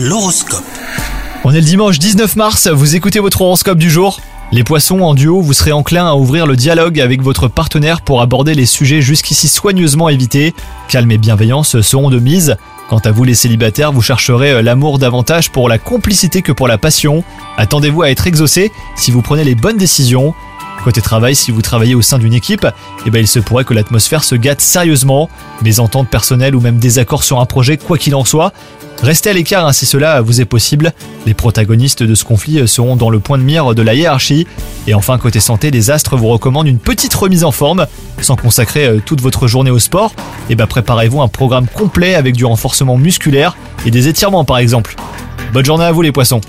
L'horoscope. On est le dimanche 19 mars, vous écoutez votre horoscope du jour? Les poissons, en duo, vous serez enclin à ouvrir le dialogue avec votre partenaire pour aborder les sujets jusqu'ici soigneusement évités. Calme et bienveillance seront de mise. Quant à vous les célibataires, vous chercherez euh, l'amour davantage pour la complicité que pour la passion. Attendez-vous à être exaucé si vous prenez les bonnes décisions. Côté travail, si vous travaillez au sein d'une équipe, eh ben il se pourrait que l'atmosphère se gâte sérieusement. Mésententes personnelles ou même désaccords sur un projet, quoi qu'il en soit. Restez à l'écart hein, si cela vous est possible. Les protagonistes de ce conflit seront dans le point de mire de la hiérarchie. Et enfin, côté santé, les astres vous recommandent une petite remise en forme. Sans consacrer euh, toute votre journée au sport, et ben préparez-vous un programme complet avec du renforcement musculaire et des étirements par exemple. Bonne journée à vous les poissons